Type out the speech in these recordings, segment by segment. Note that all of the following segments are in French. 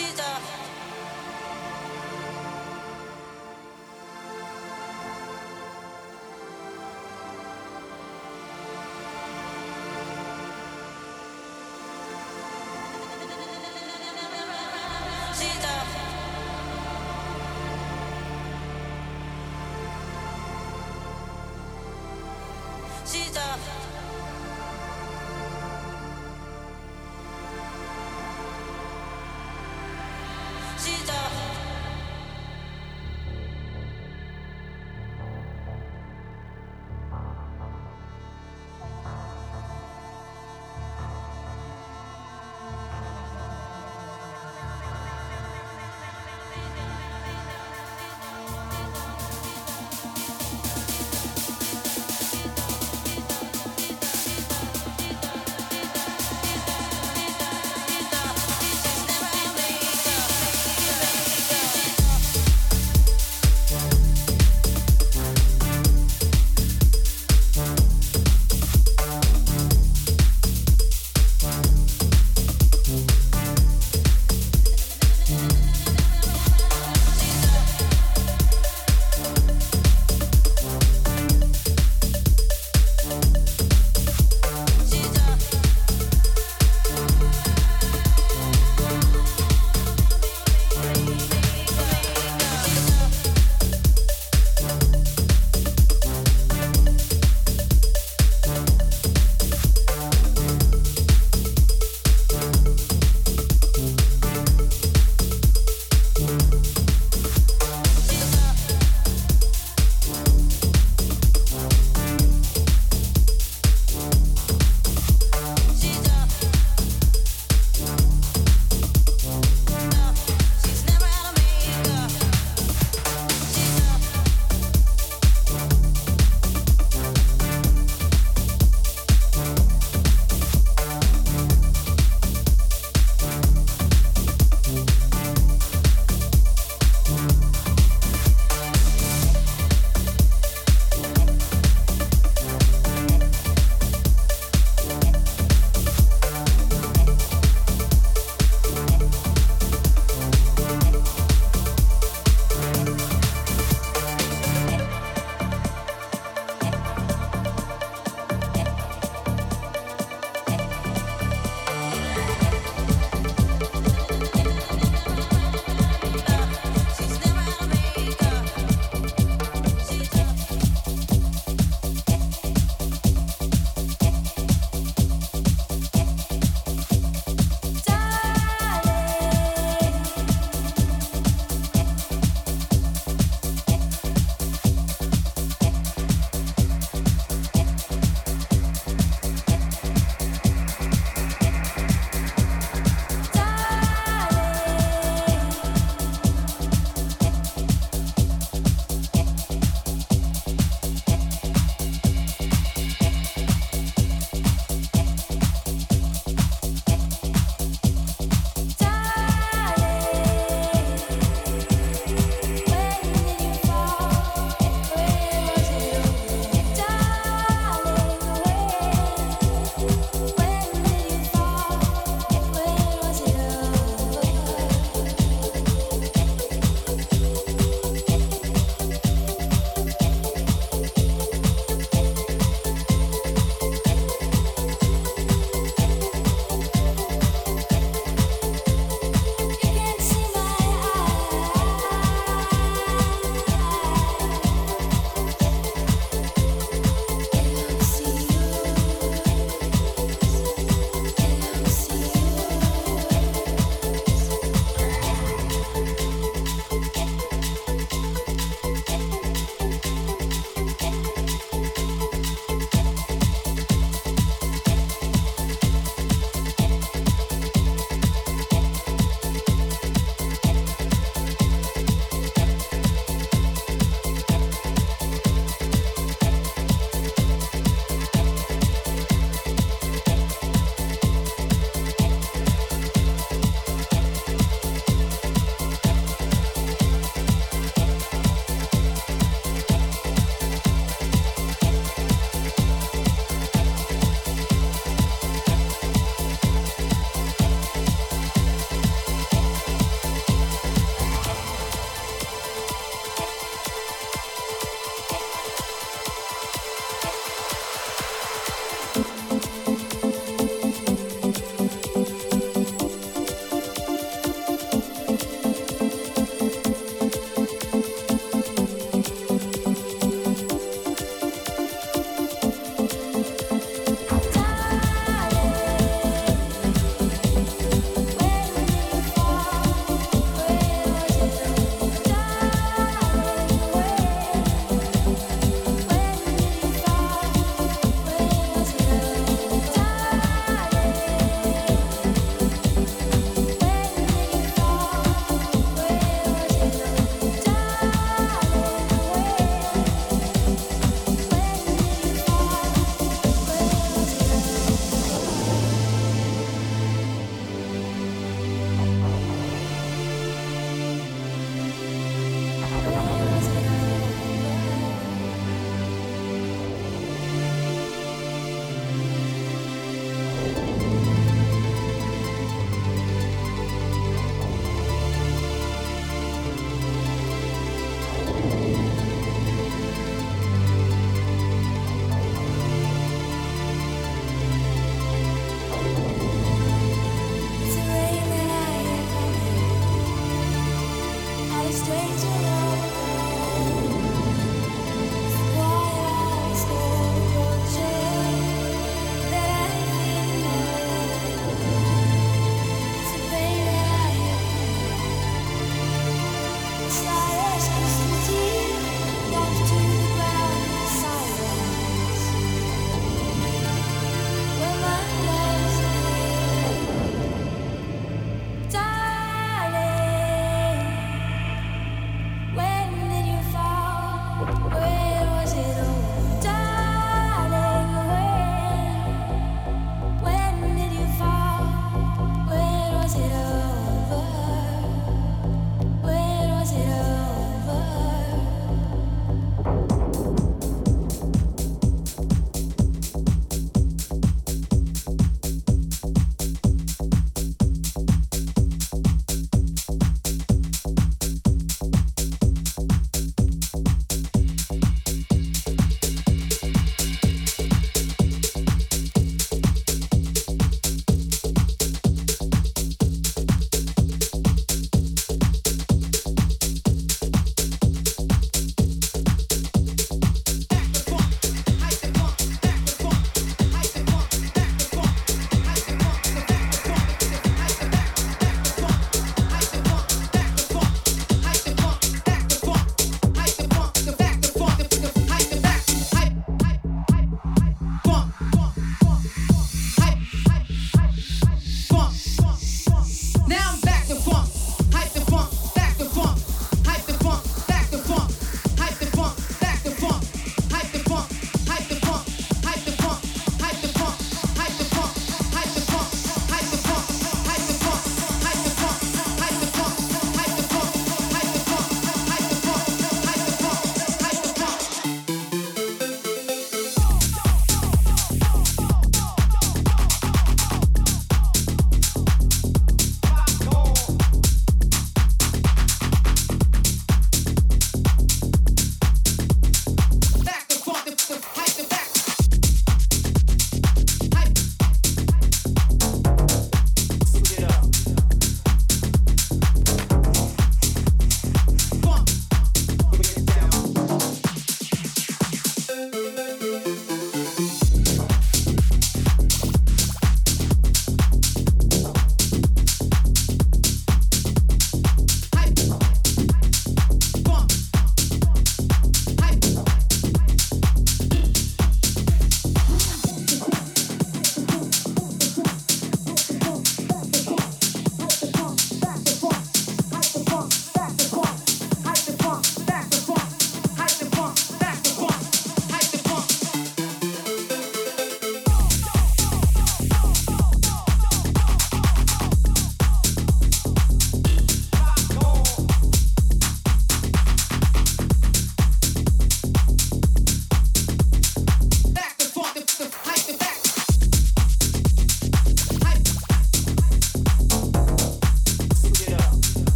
she's a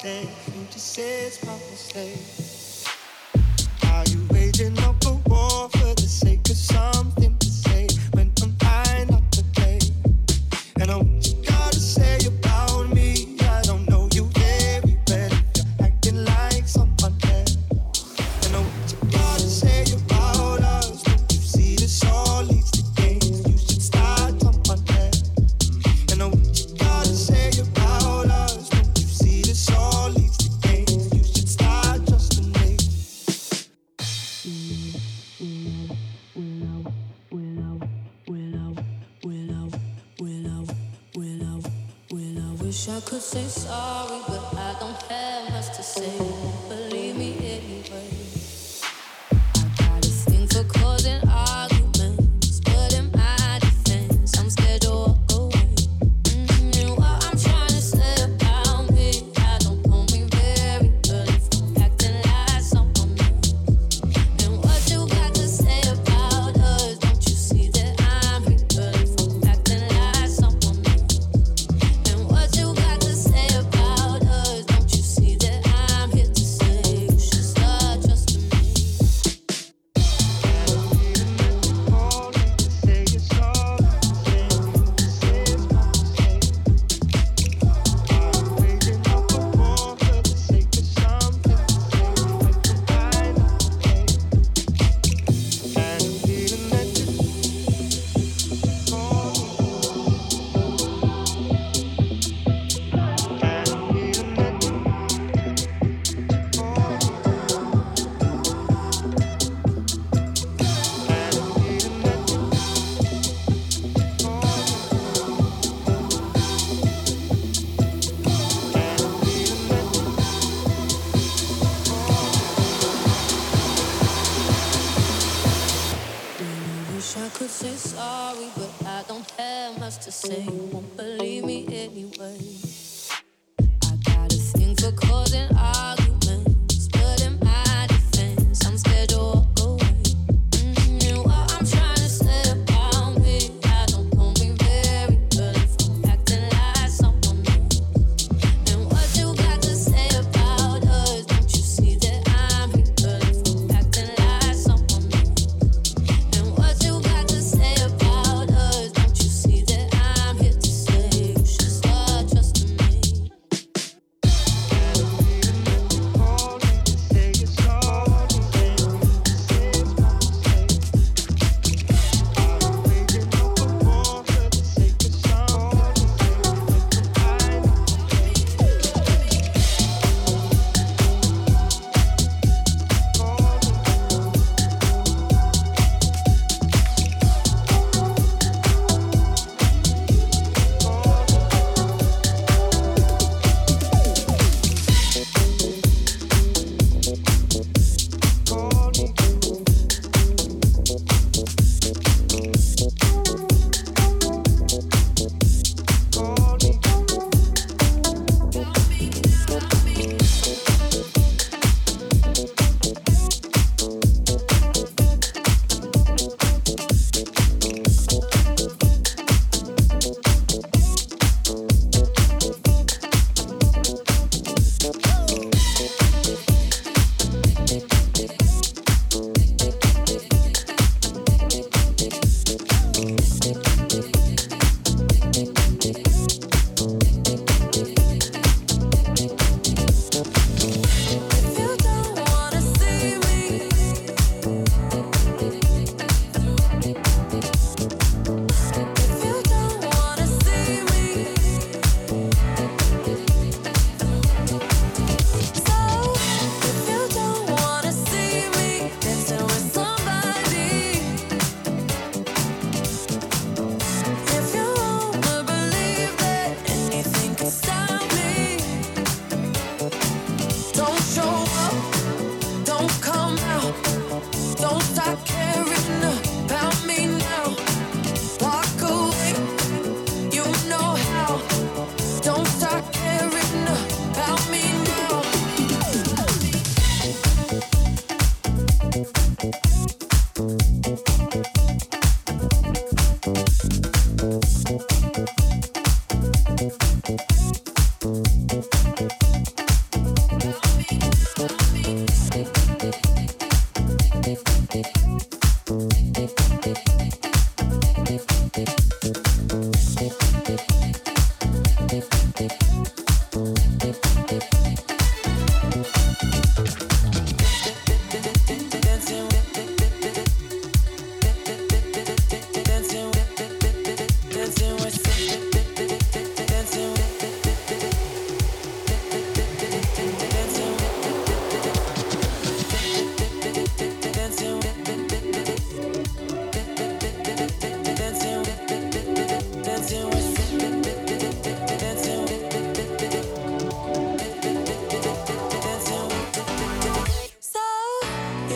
slave, you just says, Papa slave.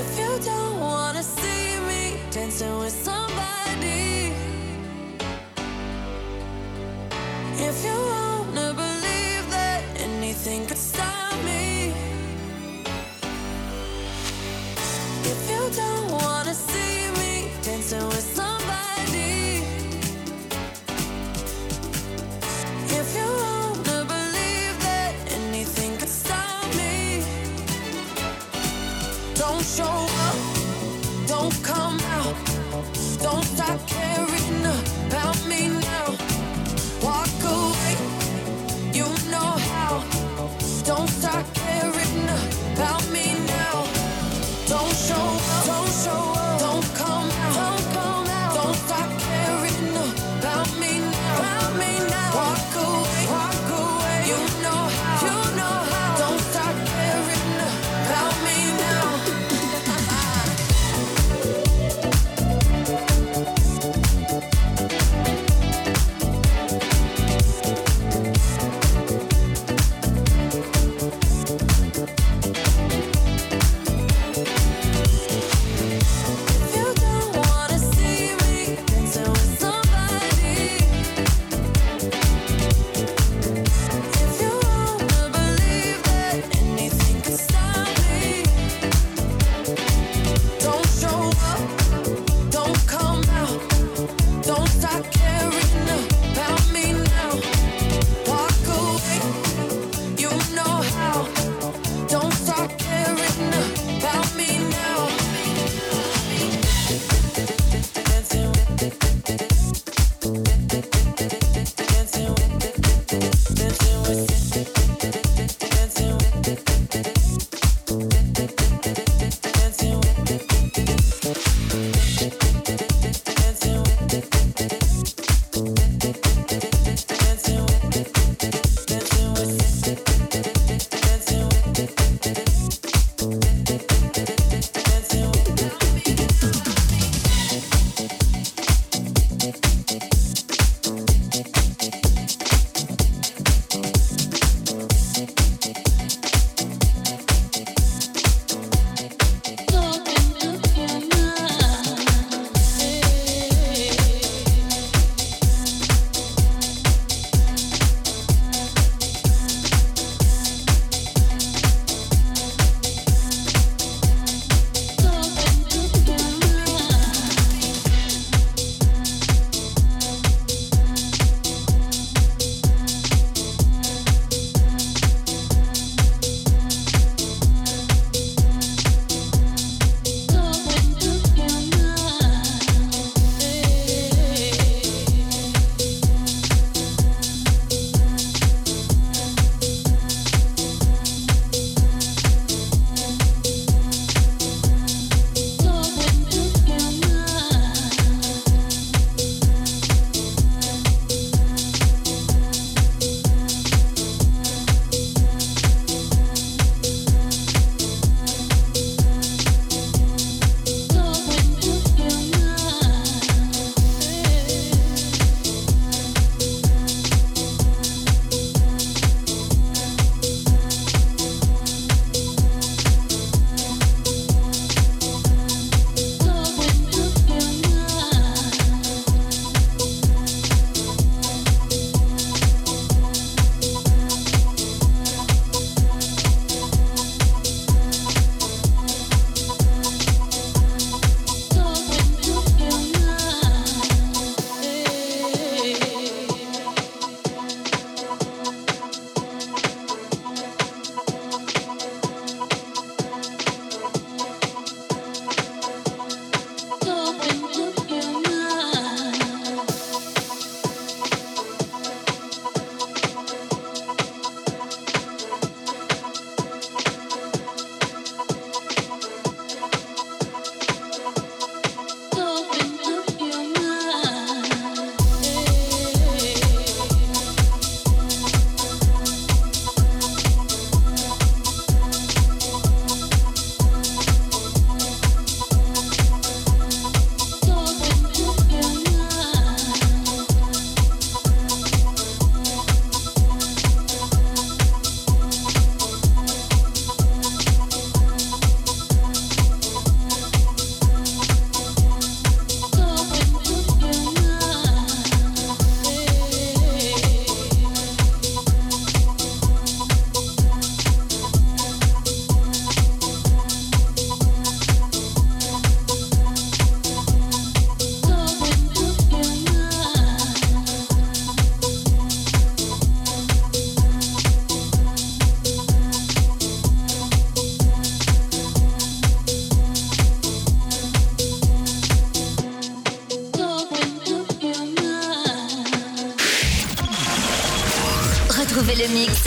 if you don't wanna see me dancing with somebody, if you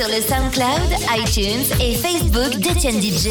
sur le SoundCloud, iTunes et Facebook d'Etienne DJ.